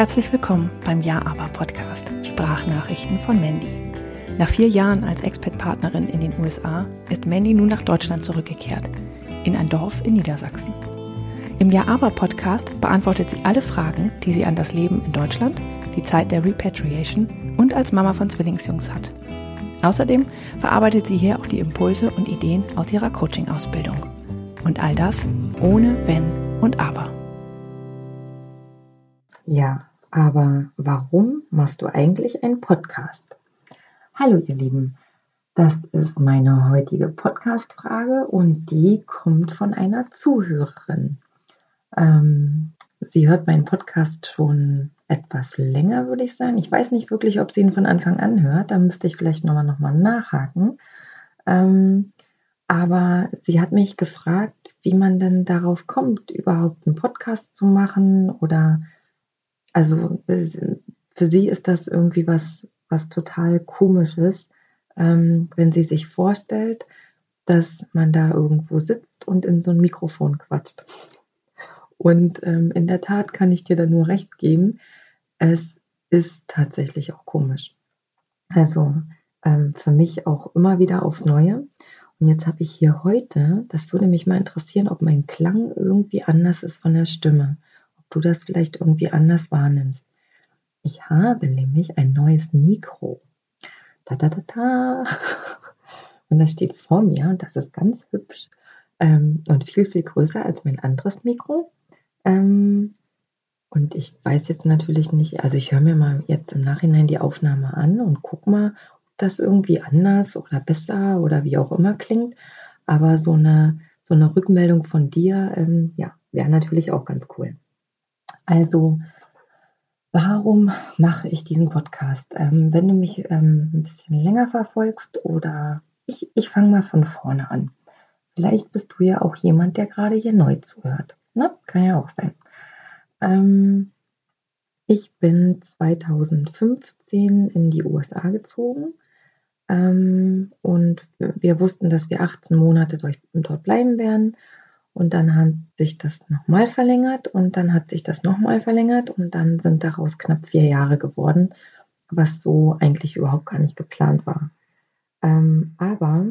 Herzlich willkommen beim Ja aber Podcast Sprachnachrichten von Mandy. Nach vier Jahren als Expat-Partnerin in den USA ist Mandy nun nach Deutschland zurückgekehrt, in ein Dorf in Niedersachsen. Im Ja aber Podcast beantwortet sie alle Fragen, die sie an das Leben in Deutschland, die Zeit der Repatriation und als Mama von Zwillingsjungs hat. Außerdem verarbeitet sie hier auch die Impulse und Ideen aus ihrer Coaching-Ausbildung. Und all das ohne Wenn und Aber. Ja, aber warum machst du eigentlich einen Podcast? Hallo ihr Lieben, das ist meine heutige Podcast-Frage und die kommt von einer Zuhörerin. Ähm, sie hört meinen Podcast schon etwas länger, würde ich sagen. Ich weiß nicht wirklich, ob sie ihn von Anfang an hört. Da müsste ich vielleicht nochmal noch mal nachhaken. Ähm, aber sie hat mich gefragt, wie man denn darauf kommt, überhaupt einen Podcast zu machen oder also für sie ist das irgendwie was, was total komisches, ähm, wenn sie sich vorstellt, dass man da irgendwo sitzt und in so ein Mikrofon quatscht. Und ähm, in der Tat kann ich dir da nur recht geben, es ist tatsächlich auch komisch. Also ähm, für mich auch immer wieder aufs Neue. Und jetzt habe ich hier heute, das würde mich mal interessieren, ob mein Klang irgendwie anders ist von der Stimme du das vielleicht irgendwie anders wahrnimmst. Ich habe nämlich ein neues Mikro. Da, da, da, da. Und das steht vor mir das ist ganz hübsch ähm, und viel, viel größer als mein anderes Mikro. Ähm, und ich weiß jetzt natürlich nicht, also ich höre mir mal jetzt im Nachhinein die Aufnahme an und guck mal, ob das irgendwie anders oder besser oder wie auch immer klingt. Aber so eine, so eine Rückmeldung von dir, ähm, ja, wäre natürlich auch ganz cool. Also, warum mache ich diesen Podcast? Ähm, wenn du mich ähm, ein bisschen länger verfolgst oder ich, ich fange mal von vorne an. Vielleicht bist du ja auch jemand, der gerade hier neu zuhört. Ne? Kann ja auch sein. Ähm, ich bin 2015 in die USA gezogen ähm, und wir wussten, dass wir 18 Monate dort bleiben werden. Und dann hat sich das nochmal verlängert und dann hat sich das nochmal verlängert und dann sind daraus knapp vier Jahre geworden, was so eigentlich überhaupt gar nicht geplant war. Ähm, aber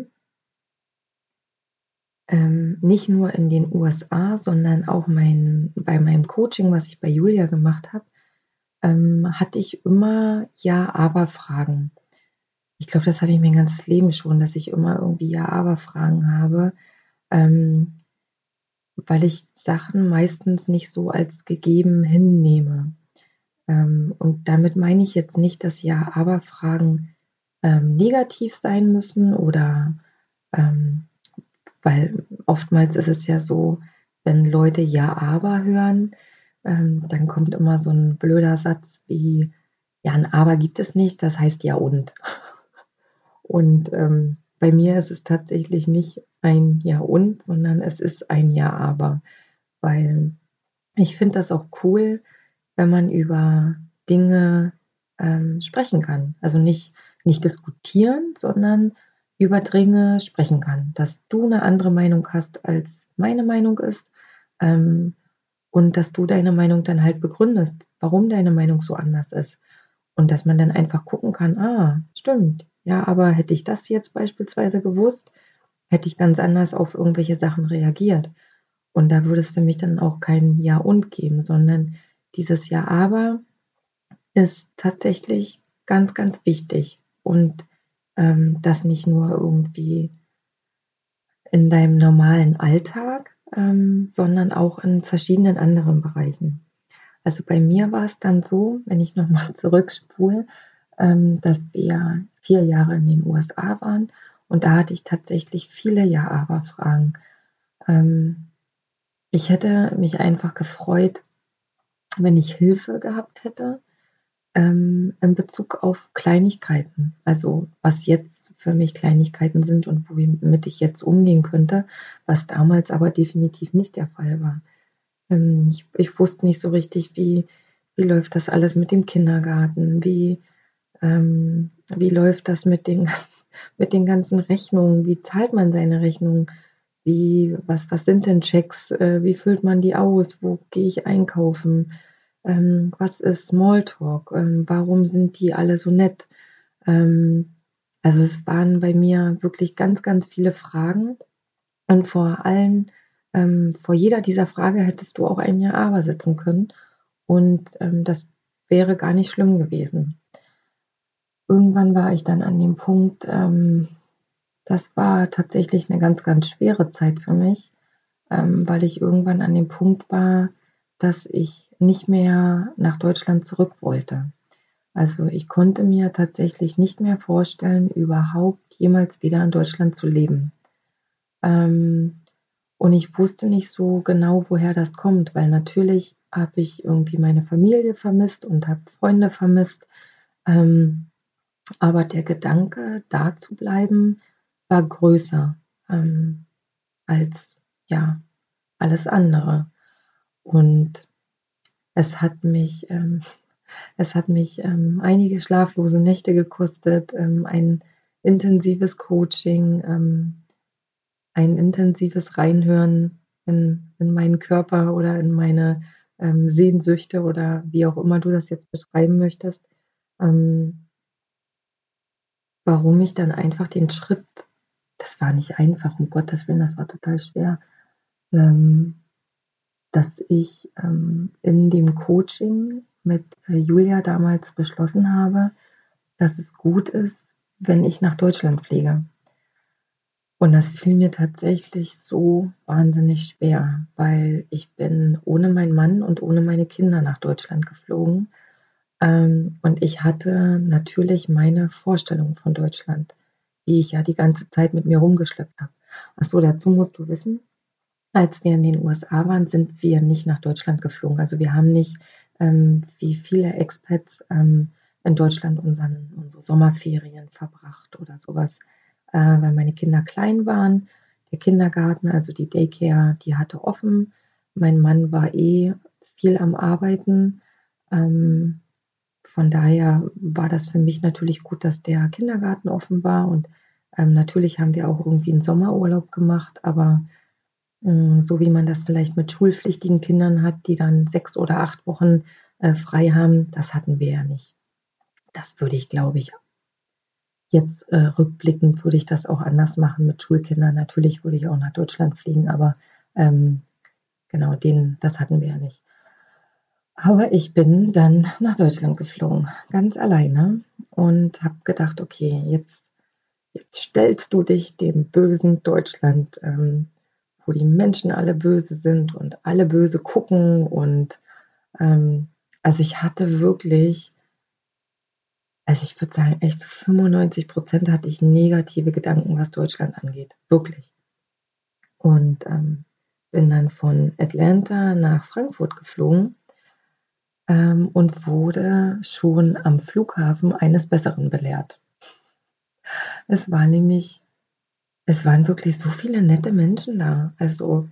ähm, nicht nur in den USA, sondern auch mein, bei meinem Coaching, was ich bei Julia gemacht habe, ähm, hatte ich immer Ja-Aber-Fragen. Ich glaube, das habe ich mein ganzes Leben schon, dass ich immer irgendwie Ja-Aber-Fragen habe. Ähm, weil ich Sachen meistens nicht so als gegeben hinnehme. Ähm, und damit meine ich jetzt nicht, dass Ja-Aber-Fragen ähm, negativ sein müssen oder ähm, weil oftmals ist es ja so, wenn Leute Ja-Aber hören, ähm, dann kommt immer so ein blöder Satz wie, ja, ein Aber gibt es nicht, das heißt ja und. Und ähm, bei mir ist es tatsächlich nicht ein Ja und, sondern es ist ein Ja aber, weil ich finde das auch cool, wenn man über Dinge ähm, sprechen kann. Also nicht, nicht diskutieren, sondern über Dinge sprechen kann. Dass du eine andere Meinung hast, als meine Meinung ist ähm, und dass du deine Meinung dann halt begründest, warum deine Meinung so anders ist. Und dass man dann einfach gucken kann, ah, stimmt, ja, aber hätte ich das jetzt beispielsweise gewusst, hätte ich ganz anders auf irgendwelche Sachen reagiert. Und da würde es für mich dann auch kein Ja und geben, sondern dieses Ja aber ist tatsächlich ganz, ganz wichtig. Und ähm, das nicht nur irgendwie in deinem normalen Alltag, ähm, sondern auch in verschiedenen anderen Bereichen. Also bei mir war es dann so, wenn ich nochmal zurückspule, ähm, dass wir vier Jahre in den USA waren und da hatte ich tatsächlich viele Ja-Aber-Fragen. Ähm, ich hätte mich einfach gefreut, wenn ich Hilfe gehabt hätte ähm, in Bezug auf Kleinigkeiten. Also was jetzt für mich Kleinigkeiten sind und womit ich jetzt umgehen könnte, was damals aber definitiv nicht der Fall war. Ähm, ich, ich, wusste nicht so richtig, wie, wie läuft das alles mit dem Kindergarten, wie, ähm, wie läuft das mit den, mit den ganzen Rechnungen, wie zahlt man seine Rechnungen, wie, was, was sind denn Checks, äh, wie füllt man die aus, wo gehe ich einkaufen, Ähm, was ist Smalltalk? Ähm, warum sind die alle so nett? Ähm, also es waren bei mir wirklich ganz, ganz viele Fragen. Und vor allem, ähm, vor jeder dieser Frage hättest du auch ein Ja aber setzen können. Und das wäre gar nicht schlimm gewesen. Irgendwann war ich dann an dem Punkt, ähm, das war tatsächlich eine ganz, ganz schwere Zeit für mich, ähm, weil ich irgendwann an dem Punkt war, dass ich nicht mehr nach Deutschland zurück wollte. Also ich konnte mir tatsächlich nicht mehr vorstellen, überhaupt jemals wieder in Deutschland zu leben. Ähm, und ich wusste nicht so genau, woher das kommt, weil natürlich habe ich irgendwie meine Familie vermisst und habe Freunde vermisst. Ähm, aber der Gedanke, da zu bleiben, war größer ähm, als ja alles andere. Und es hat mich, ähm, es hat mich ähm, einige schlaflose Nächte gekostet, ähm, ein intensives Coaching, ähm, ein intensives Reinhören in, in meinen Körper oder in meine ähm, Sehnsüchte oder wie auch immer du das jetzt beschreiben möchtest, ähm, warum ich dann einfach den Schritt, das war nicht einfach, um Gottes Willen, das war total schwer, ähm, dass ich ähm, in dem Coaching mit äh, Julia damals beschlossen habe, dass es gut ist, wenn ich nach Deutschland fliege. Und das fiel mir tatsächlich so wahnsinnig schwer, weil ich bin ohne meinen Mann und ohne meine Kinder nach Deutschland geflogen. Ähm, und ich hatte natürlich meine Vorstellung von Deutschland, die ich ja die ganze Zeit mit mir rumgeschleppt habe. Achso, dazu musst du wissen, als wir in den USA waren, sind wir nicht nach Deutschland geflogen. Also wir haben nicht ähm, wie viele Expats ähm, in Deutschland unseren, unsere Sommerferien verbracht oder sowas äh, weil meine Kinder klein waren. Der Kindergarten, also die Daycare, die hatte offen. Mein Mann war eh viel am Arbeiten. Ähm, von daher war das für mich natürlich gut, dass der Kindergarten offen war. Und ähm, natürlich haben wir auch irgendwie einen Sommerurlaub gemacht, aber äh, so wie man das vielleicht mit schulpflichtigen Kindern hat, die dann sechs oder acht Wochen äh, frei haben, das hatten wir ja nicht. Das würde ich, glaube ich, Jetzt äh, rückblickend würde ich das auch anders machen mit Schulkindern. Natürlich würde ich auch nach Deutschland fliegen, aber ähm, genau, den, das hatten wir ja nicht. Aber ich bin dann nach Deutschland geflogen, ganz alleine und habe gedacht, okay, jetzt, jetzt stellst du dich dem bösen Deutschland, ähm, wo die Menschen alle böse sind und alle böse gucken und ähm, also ich hatte wirklich also ich würde sagen, echt zu 95 Prozent hatte ich negative Gedanken, was Deutschland angeht. Wirklich. Und ähm, bin dann von Atlanta nach Frankfurt geflogen ähm, und wurde schon am Flughafen eines Besseren belehrt. Es war nämlich, es waren wirklich so viele nette Menschen da. Also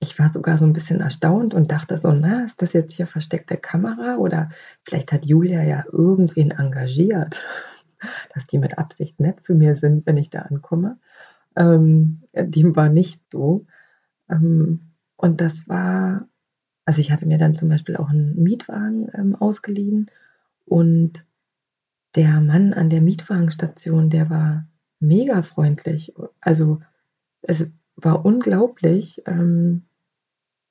ich war sogar so ein bisschen erstaunt und dachte so, na, ist das jetzt hier versteckte Kamera oder vielleicht hat Julia ja irgendwen engagiert, dass die mit Absicht nett zu mir sind, wenn ich da ankomme. Ähm, dem war nicht so. Ähm, und das war, also ich hatte mir dann zum Beispiel auch einen Mietwagen ähm, ausgeliehen und der Mann an der Mietwagenstation, der war mega freundlich. Also es war unglaublich, ähm,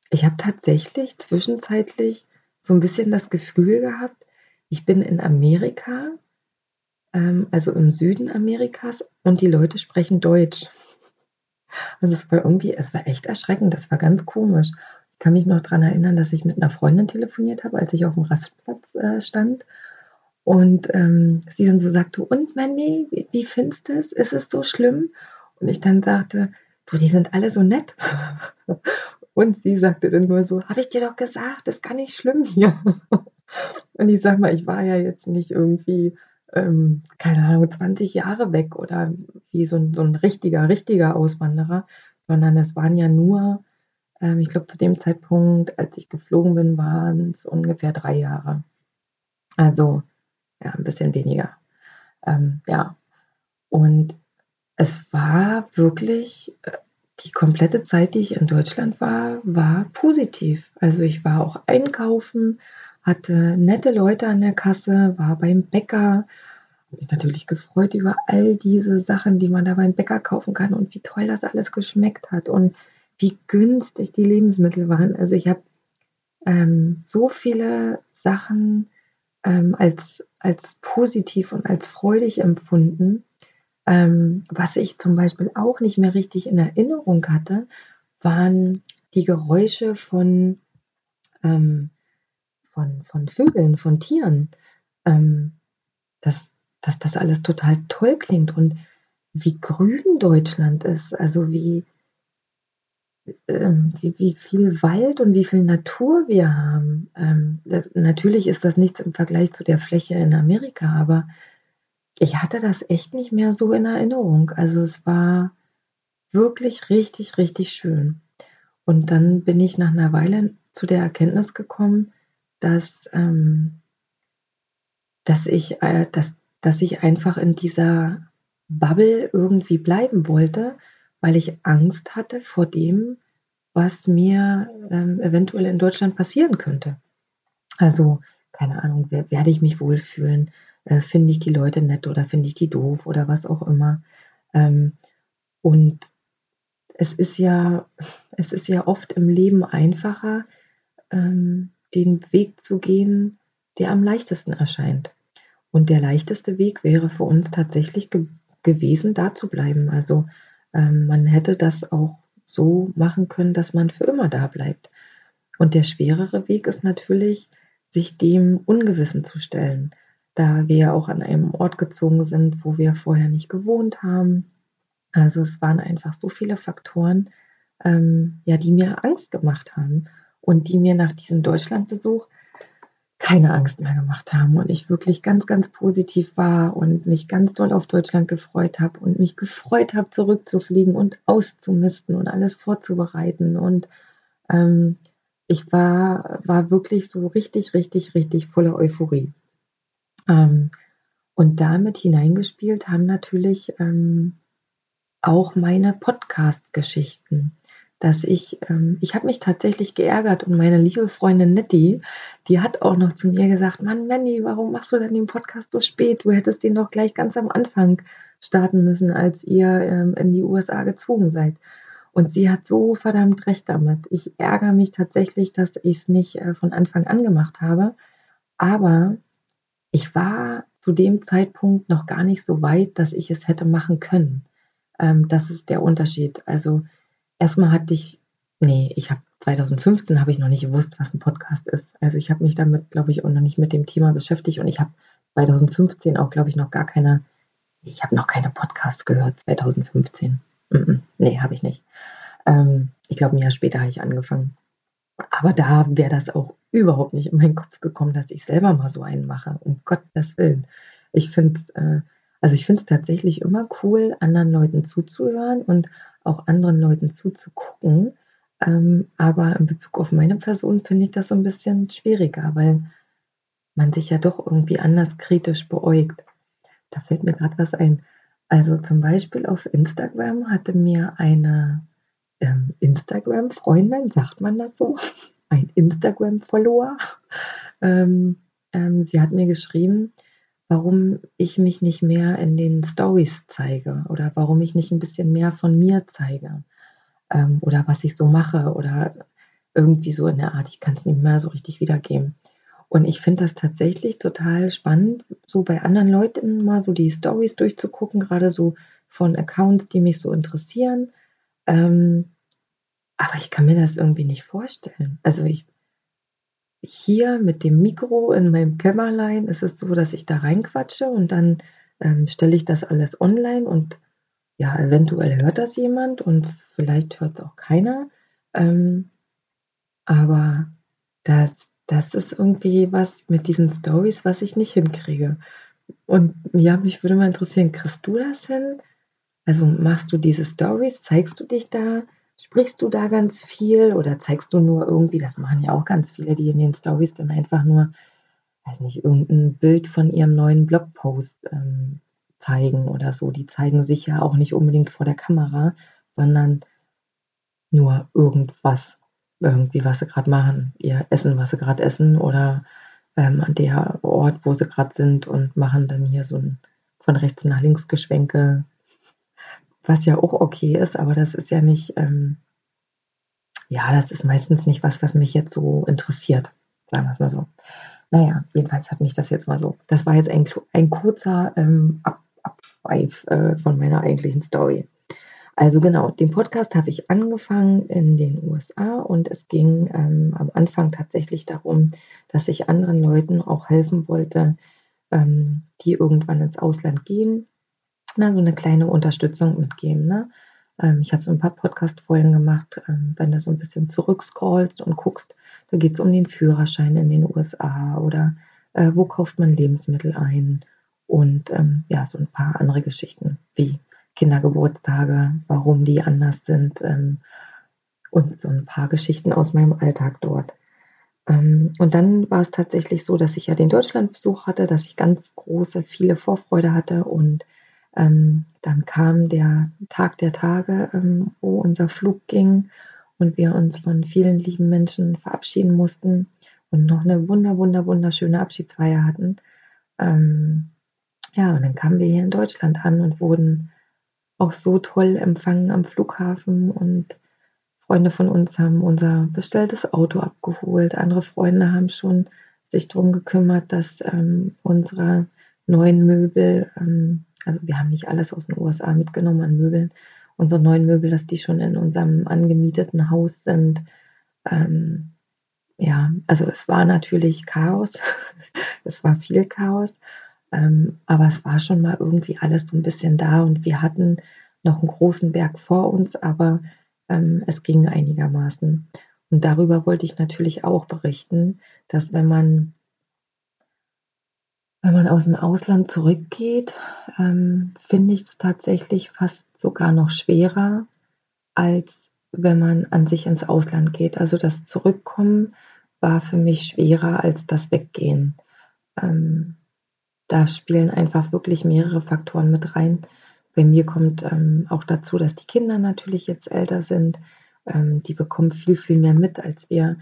ich habe tatsächlich zwischenzeitlich so ein bisschen das Gefühl gehabt, ich bin in Amerika, ähm, also im Süden Amerikas, und die Leute sprechen Deutsch. Also es war irgendwie, es war echt erschreckend, das war ganz komisch. Kann mich noch daran erinnern, dass ich mit einer Freundin telefoniert habe, als ich auf dem Rastplatz äh, stand. Und ähm, sie dann so sagte, und Mandy, wie, wie findest du es? Ist es so schlimm? Und ich dann sagte, du, die sind alle so nett. Und sie sagte dann nur so, habe ich dir doch gesagt, ist gar nicht schlimm hier. Und ich sag mal, ich war ja jetzt nicht irgendwie, ähm, keine Ahnung, 20 Jahre weg oder wie so ein, so ein richtiger, richtiger Auswanderer, sondern es waren ja nur, ähm, ich glaube, zu dem Zeitpunkt, als ich geflogen bin, waren es ungefähr drei Jahre. Also, ja, ein bisschen weniger. Ähm, ja. Und es war wirklich äh, die komplette Zeit, die ich in Deutschland war, war positiv. Also ich war auch einkaufen hatte nette Leute an der Kasse, war beim Bäcker, habe mich natürlich gefreut über all diese Sachen, die man da beim Bäcker kaufen kann und wie toll das alles geschmeckt hat und wie günstig die Lebensmittel waren. Also ich habe ähm, so viele Sachen ähm, als, als positiv und als freudig empfunden. Ähm, was ich zum Beispiel auch nicht mehr richtig in Erinnerung hatte, waren die Geräusche von, ähm, von, von Vögeln, von Tieren. Ähm, dass, dass das alles total toll klingt und wie grün Deutschland ist, also wie, ähm, wie, viel Wald und wie viel Natur wir haben. Ähm, das, natürlich ist das nichts im Vergleich zu der Fläche in Amerika, aber ich hatte das echt nicht mehr so in Erinnerung. Also es war wirklich richtig, richtig schön. Und dann bin ich nach einer Weile zu der Erkenntnis gekommen, dass, ähm, dass, ich, äh, dass, dass ich einfach in dieser Bubble irgendwie bleiben wollte, weil ich Angst hatte vor dem, was mir ähm, eventuell in Deutschland passieren könnte. Also, keine Ahnung, werde ich mich wohlfühlen? Äh, finde ich die Leute nett oder finde ich die doof oder was auch immer? Ähm, und es ist ja, es ist ja oft im Leben einfacher, ähm, den Weg zu gehen, der am leichtesten erscheint. Und der leichteste Weg wäre für uns tatsächlich ge gewesen, da zu bleiben. Also ähm, man hätte das auch so machen können, dass man für immer da bleibt. Und der schwerere Weg ist natürlich, sich dem Ungewissen zu stellen, da wir auch an einem Ort gezogen sind, wo wir vorher nicht gewohnt haben. Also es waren einfach so viele Faktoren, ähm, ja, die mir Angst gemacht haben und die mir nach diesem Deutschlandbesuch keine Angst mehr gemacht haben und ich wirklich ganz, ganz positiv war und mich ganz doll auf Deutschland gefreut habe und mich gefreut habe, zurückzufliegen und auszumisten und alles vorzubereiten. Und ähm, ich war, war wirklich so richtig, richtig, richtig voller Euphorie. Ähm, und damit hineingespielt haben natürlich ähm, auch meine Podcast-Geschichten dass ich, ähm, ich habe mich tatsächlich geärgert und meine liebe Freundin Nettie, die hat auch noch zu mir gesagt, Mann, Manny, warum machst du denn den Podcast so spät? Du hättest den doch gleich ganz am Anfang starten müssen, als ihr ähm, in die USA gezogen seid. Und sie hat so verdammt recht damit. Ich ärgere mich tatsächlich, dass ich es nicht äh, von Anfang an gemacht habe. Aber ich war zu dem Zeitpunkt noch gar nicht so weit, dass ich es hätte machen können. Ähm, das ist der Unterschied. Also erstmal hatte ich, nee, ich habe 2015 habe ich noch nicht gewusst, was ein Podcast ist. Also ich habe mich damit, glaube ich, auch noch nicht mit dem Thema beschäftigt und ich habe 2015 auch, glaube ich, noch gar keine, ich habe noch keine Podcasts gehört, 2015. Mm -mm, nee, habe ich nicht. Ähm, ich glaube, ein Jahr später habe ich angefangen. Aber da wäre das auch überhaupt nicht in meinen Kopf gekommen, dass ich selber mal so einen mache, um Gottes Willen. Ich finde es, äh, also ich finde es tatsächlich immer cool, anderen Leuten zuzuhören und auch anderen Leuten zuzugucken. Ähm, aber in Bezug auf meine Person finde ich das so ein bisschen schwieriger, weil man sich ja doch irgendwie anders kritisch beäugt. Da fällt mir gerade was ein. Also zum Beispiel auf Instagram hatte mir eine ähm, Instagram-Freundin, sagt man das so, ein Instagram-Follower, ähm, ähm, sie hat mir geschrieben, warum ich mich nicht mehr in den Stories zeige oder warum ich nicht ein bisschen mehr von mir zeige ähm, oder was ich so mache oder irgendwie so in der Art, ich kann es nicht mehr so richtig wiedergeben. Und ich finde das tatsächlich total spannend, so bei anderen Leuten mal so die Stories durchzugucken, gerade so von Accounts, die mich so interessieren. Ähm, aber ich kann mir das irgendwie nicht vorstellen. Also ich hier mit dem Mikro in meinem Kämmerlein ist es so, dass ich da reinquatsche und dann ähm, stelle ich das alles online und ja, eventuell hört das jemand und vielleicht hört es auch keiner. Ähm, aber das, das ist irgendwie was mit diesen Stories, was ich nicht hinkriege. Und ja, mich würde mal interessieren, kriegst du das hin? Also machst du diese Stories, zeigst du dich da? Sprichst du da ganz viel oder zeigst du nur irgendwie, das machen ja auch ganz viele, die in den Stories dann einfach nur, weiß nicht, irgendein Bild von ihrem neuen Blogpost ähm, zeigen oder so. Die zeigen sich ja auch nicht unbedingt vor der Kamera, sondern nur irgendwas, irgendwie, was sie gerade machen, ihr Essen, was sie gerade essen oder ähm, an der Ort, wo sie gerade sind und machen dann hier so ein von rechts nach links Geschwenke, was ja auch okay ist, aber das ist ja nicht, ähm, ja, das ist meistens nicht was, was mich jetzt so interessiert, sagen wir es mal so. Naja, jedenfalls hat mich das jetzt mal so. Das war jetzt ein, ein kurzer ähm, Ab Abschweif äh, von meiner eigentlichen Story. Also genau, den Podcast habe ich angefangen in den USA und es ging ähm, am Anfang tatsächlich darum, dass ich anderen Leuten auch helfen wollte, ähm, die irgendwann ins Ausland gehen, na, so eine kleine Unterstützung mitgeben. Ne? Ähm, ich habe so ein paar Podcast-Folgen gemacht, ähm, wenn du so ein bisschen zurückscrollst und guckst, da geht es um den Führerschein in den USA oder äh, wo kauft man Lebensmittel ein und ähm, ja, so ein paar andere Geschichten wie Kindergeburtstage, warum die anders sind ähm, und so ein paar Geschichten aus meinem Alltag dort. Ähm, und dann war es tatsächlich so, dass ich ja den Deutschlandbesuch hatte, dass ich ganz große, viele Vorfreude hatte und ähm, dann kam der Tag der Tage, ähm, wo unser Flug ging und wir uns von vielen lieben Menschen verabschieden mussten und noch eine wunder, wunder, wunderschöne Abschiedsfeier hatten. Ähm, ja, und dann kamen wir hier in Deutschland an und wurden auch so toll empfangen am Flughafen und Freunde von uns haben unser bestelltes Auto abgeholt. Andere Freunde haben schon sich darum gekümmert, dass ähm, unsere neuen Möbel, ähm, also wir haben nicht alles aus den USA mitgenommen an Möbeln, unsere neuen Möbel, dass die schon in unserem angemieteten Haus sind. Ähm, ja, also es war natürlich Chaos, es war viel Chaos, ähm, aber es war schon mal irgendwie alles so ein bisschen da und wir hatten noch einen großen Berg vor uns, aber ähm, es ging einigermaßen. Und darüber wollte ich natürlich auch berichten, dass wenn man wenn man aus dem Ausland zurückgeht, ähm, finde ich es tatsächlich fast sogar noch schwerer, als wenn man an sich ins Ausland geht. Also das Zurückkommen war für mich schwerer als das Weggehen. Ähm, da spielen einfach wirklich mehrere Faktoren mit rein. Bei mir kommt ähm, auch dazu, dass die Kinder natürlich jetzt älter sind. Ähm, die bekommen viel, viel mehr mit, als wir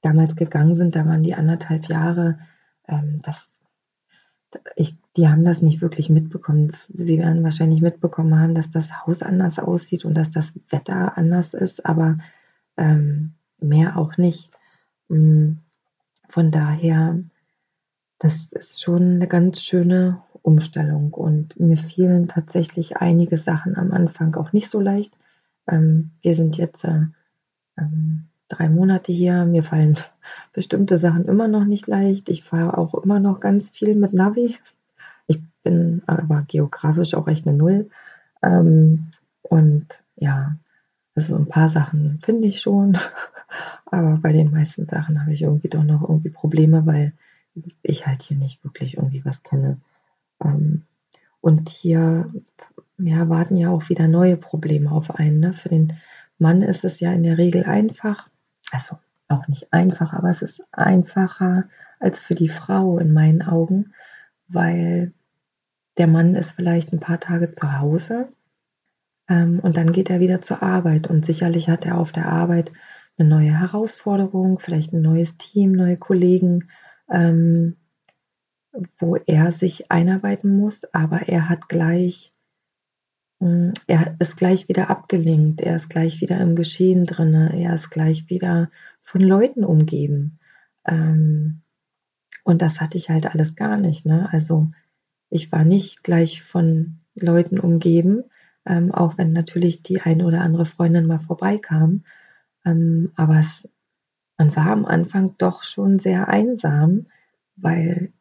damals gegangen sind. Da waren die anderthalb Jahre. Ähm, das, ich, die haben das nicht wirklich mitbekommen. Sie werden wahrscheinlich mitbekommen haben, dass das Haus anders aussieht und dass das Wetter anders ist, aber ähm, mehr auch nicht. Mm, von daher, das ist schon eine ganz schöne Umstellung. Und mir fielen tatsächlich einige Sachen am Anfang auch nicht so leicht. Ähm, wir sind jetzt äh, ähm, drei Monate hier. Mir fallen bestimmte Sachen immer noch nicht leicht. Ich fahre auch immer noch ganz viel mit Navi. Ich bin aber geografisch auch echt eine Null. Ähm, und ja, also ein paar Sachen finde ich schon. aber bei den meisten Sachen habe ich irgendwie doch noch irgendwie Probleme, weil ich halt hier nicht wirklich irgendwie was kenne. Ähm, und hier ja, warten ja auch wieder neue Probleme auf einen. Ne? Für den Mann ist es ja in der Regel einfach, also auch nicht einfach, aber es ist einfacher als für die Frau in meinen Augen, weil der Mann ist vielleicht ein paar Tage zu Hause ähm, und dann geht er wieder zur Arbeit und sicherlich hat er auf der Arbeit eine neue Herausforderung, vielleicht ein neues Team, neue Kollegen, ähm, wo er sich einarbeiten muss, aber er hat gleich, er ist gleich wieder abgelenkt, er ist gleich wieder im Geschehen drin, er ist gleich wieder von Leuten umgeben. Ähm, und das hatte ich halt alles gar nicht. Ne? Also ich war nicht gleich von Leuten umgeben, ähm, auch wenn natürlich die eine oder andere Freundin mal vorbeikam. Ähm, aber es, man war am Anfang doch schon sehr einsam, weil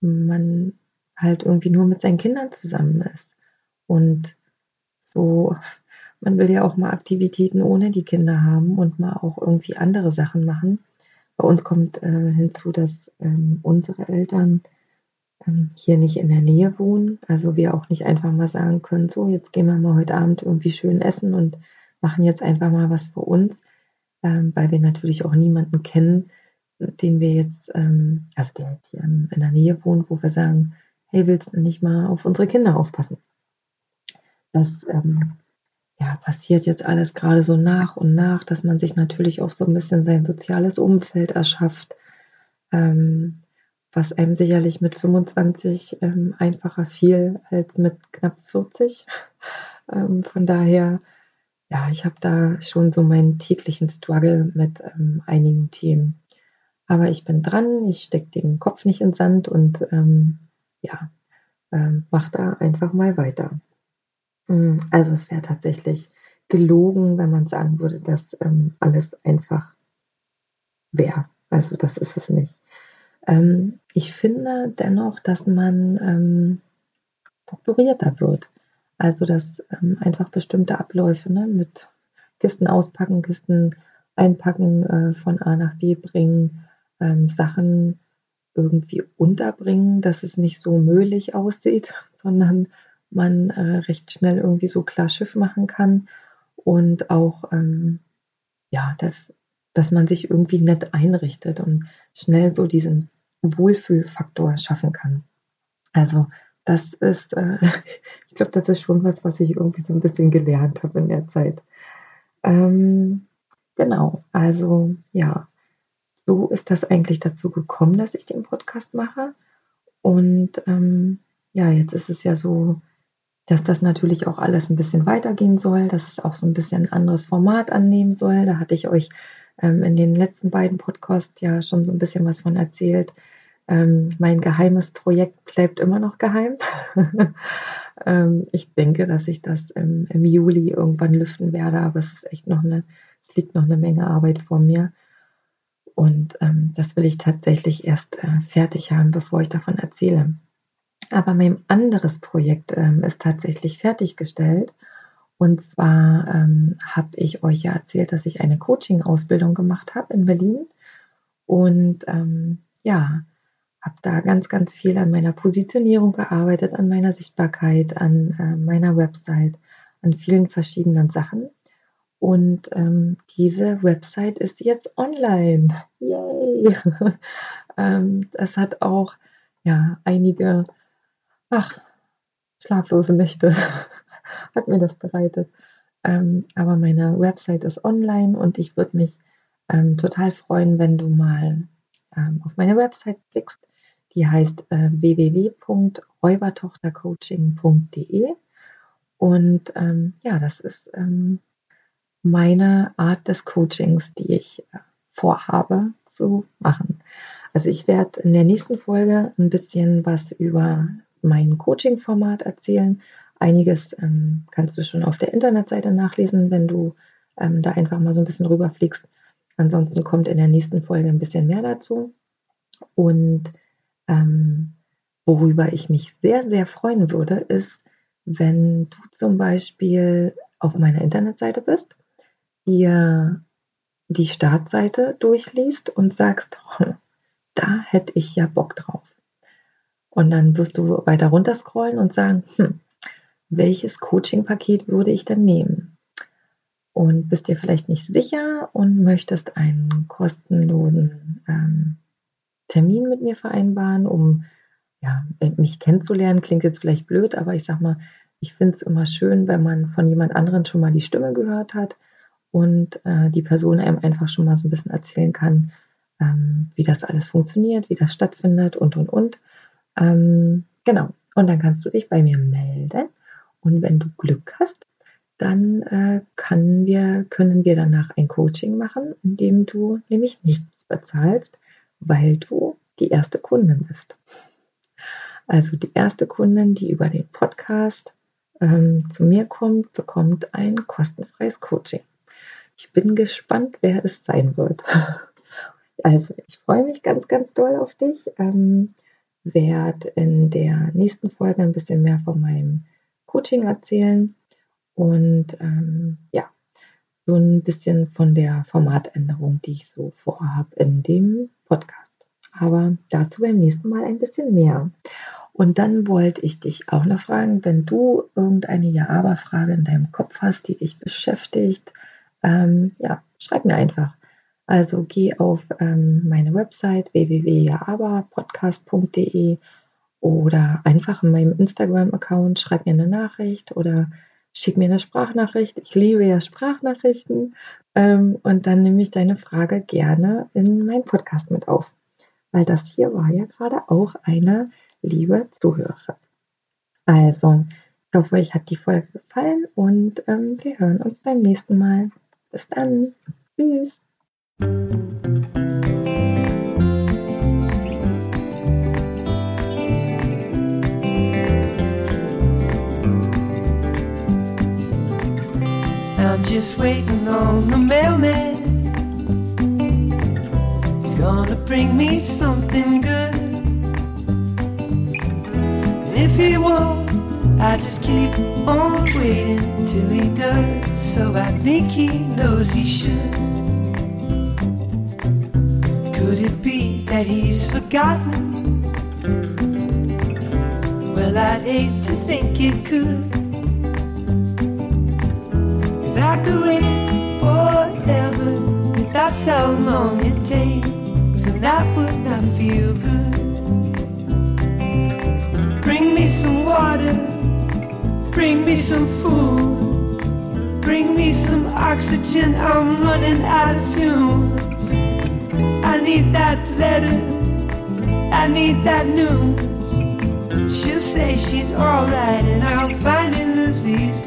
man halt irgendwie nur mit seinen Kindern zusammen ist. Und so, man will ja auch mal Aktivitäten ohne die Kinder haben und mal auch irgendwie andere Sachen machen. Bei uns kommt äh, hinzu, dass ähm, unsere Eltern ähm, hier nicht in der Nähe wohnen. Also wir auch nicht einfach mal sagen können, so, jetzt gehen wir mal heute Abend irgendwie schön essen und machen jetzt einfach mal was für uns, ähm, weil wir natürlich auch niemanden kennen, den wir jetzt, ähm, also der jetzt hier in der Nähe wohnt, wo wir sagen, hey, willst du nicht mal auf unsere Kinder aufpassen? Das ähm, ja, passiert jetzt alles gerade so nach und nach, dass man sich natürlich auch so ein bisschen sein soziales Umfeld erschafft. Ähm, was einem sicherlich mit 25 ähm, einfacher fiel als mit knapp 40. ähm, von daher, ja, ich habe da schon so meinen täglichen Struggle mit ähm, einigen Themen. Aber ich bin dran, ich stecke den Kopf nicht in Sand und ähm, ja, ähm, mach da einfach mal weiter. Hm, also es wäre tatsächlich gelogen, wenn man sagen würde, dass ähm, alles einfach wäre. Also das ist es nicht. Ähm, ich finde dennoch, dass man ähm, strukturierter wird. Also dass ähm, einfach bestimmte Abläufe ne, mit Kisten auspacken, Kisten einpacken, äh, von A nach B bringen, ähm, Sachen irgendwie unterbringen, dass es nicht so möglich aussieht, sondern man äh, recht schnell irgendwie so klar Schiff machen kann und auch ähm, ja, dass, dass man sich irgendwie nett einrichtet und schnell so diesen Wohlfühlfaktor schaffen kann. Also das ist, äh, ich glaube, das ist schon was, was ich irgendwie so ein bisschen gelernt habe in der Zeit. Ähm, genau, also ja, so ist das eigentlich dazu gekommen, dass ich den Podcast mache. Und ähm, ja, jetzt ist es ja so, dass das natürlich auch alles ein bisschen weitergehen soll, dass es auch so ein bisschen ein anderes Format annehmen soll. Da hatte ich euch ähm, in den letzten beiden Podcasts ja schon so ein bisschen was von erzählt. Ähm, mein geheimes Projekt bleibt immer noch geheim. ähm, ich denke, dass ich das im, im, Juli irgendwann lüften werde, aber es ist echt noch eine, es liegt noch eine Menge Arbeit vor mir. Und ähm, das will ich tatsächlich erst äh, fertig haben, bevor ich davon erzähle. Aber mein anderes Projekt ähm, ist tatsächlich fertiggestellt. Und zwar ähm, habe ich euch ja erzählt, dass ich eine Coaching-Ausbildung gemacht habe in Berlin. Und ähm, ja, habe da ganz, ganz viel an meiner Positionierung gearbeitet, an meiner Sichtbarkeit, an äh, meiner Website, an vielen verschiedenen Sachen. Und ähm, diese Website ist jetzt online. Yay! ähm, das hat auch ja, einige ach, schlaflose Nächte hat mir das bereitet. Ähm, aber meine Website ist online und ich würde mich ähm, total freuen, wenn du mal ähm, auf meine Website klickst. Die heißt äh, www.räubertochtercoaching.de und ähm, ja, das ist ähm, meine Art des Coachings, die ich äh, vorhabe zu machen. Also ich werde in der nächsten Folge ein bisschen was über mein Coaching-Format erzählen. Einiges ähm, kannst du schon auf der Internetseite nachlesen, wenn du ähm, da einfach mal so ein bisschen rüberfliegst. Ansonsten kommt in der nächsten Folge ein bisschen mehr dazu. Und ähm, worüber ich mich sehr, sehr freuen würde, ist, wenn du zum Beispiel auf meiner Internetseite bist, dir die Startseite durchliest und sagst, da hätte ich ja Bock drauf. Und dann wirst du weiter runter scrollen und sagen, hm, welches Coaching-Paket würde ich denn nehmen? Und bist dir vielleicht nicht sicher und möchtest einen kostenlosen ähm, Termin mit mir vereinbaren, um ja, mich kennenzulernen. Klingt jetzt vielleicht blöd, aber ich sag mal, ich finde es immer schön, wenn man von jemand anderen schon mal die Stimme gehört hat und äh, die Person einem einfach schon mal so ein bisschen erzählen kann, ähm, wie das alles funktioniert, wie das stattfindet und und und. Ähm, genau. Und dann kannst du dich bei mir melden. Und wenn du Glück hast, dann äh, können, wir, können wir danach ein Coaching machen, in dem du nämlich nichts bezahlst, weil du die erste Kundin bist. Also die erste Kundin, die über den Podcast ähm, zu mir kommt, bekommt ein kostenfreies Coaching. Ich bin gespannt, wer es sein wird. Also ich freue mich ganz, ganz doll auf dich. Ähm, werde in der nächsten Folge ein bisschen mehr von meinem Coaching erzählen und ähm, ja, so ein bisschen von der Formatänderung, die ich so vorhabe in dem Podcast. Aber dazu beim nächsten Mal ein bisschen mehr. Und dann wollte ich dich auch noch fragen, wenn du irgendeine Ja-Aber-Frage in deinem Kopf hast, die dich beschäftigt, ähm, ja, schreib mir einfach. Also geh auf ähm, meine Website www.jaaberpodcast.de oder einfach in meinem Instagram-Account schreib mir eine Nachricht oder schick mir eine Sprachnachricht. Ich liebe ja Sprachnachrichten. Ähm, und dann nehme ich deine Frage gerne in meinen Podcast mit auf. weil das hier war ja gerade auch eine liebe Zuhörerin. Also, ich hoffe, euch hat die Folge gefallen und ähm, wir hören uns beim nächsten Mal. Bis dann. Tschüss. I'm just waiting on the mailman. He's gonna bring me something good. And if he won't, I just keep on waiting till he does. So I think he knows he should. Could it be that he's forgotten? Well, I'd hate to think it could. Cause I could wait forever if that's how long it takes, and that would not feel good. Bring me some water, bring me some food, bring me some oxygen. I'm running out of fumes. I need that letter, I need that news. She'll say she's alright, and I'll finally lose these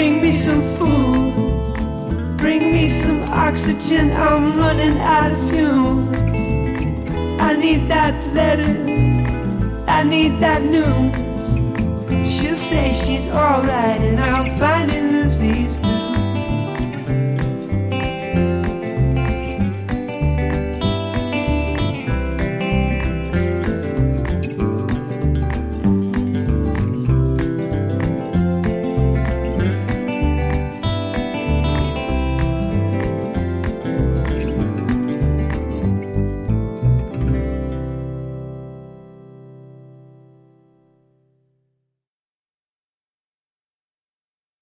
bring me some food, bring me some oxygen. I'm running out of fumes. I need that letter, I need that news. She'll say she's alright, and I'll finally lose these.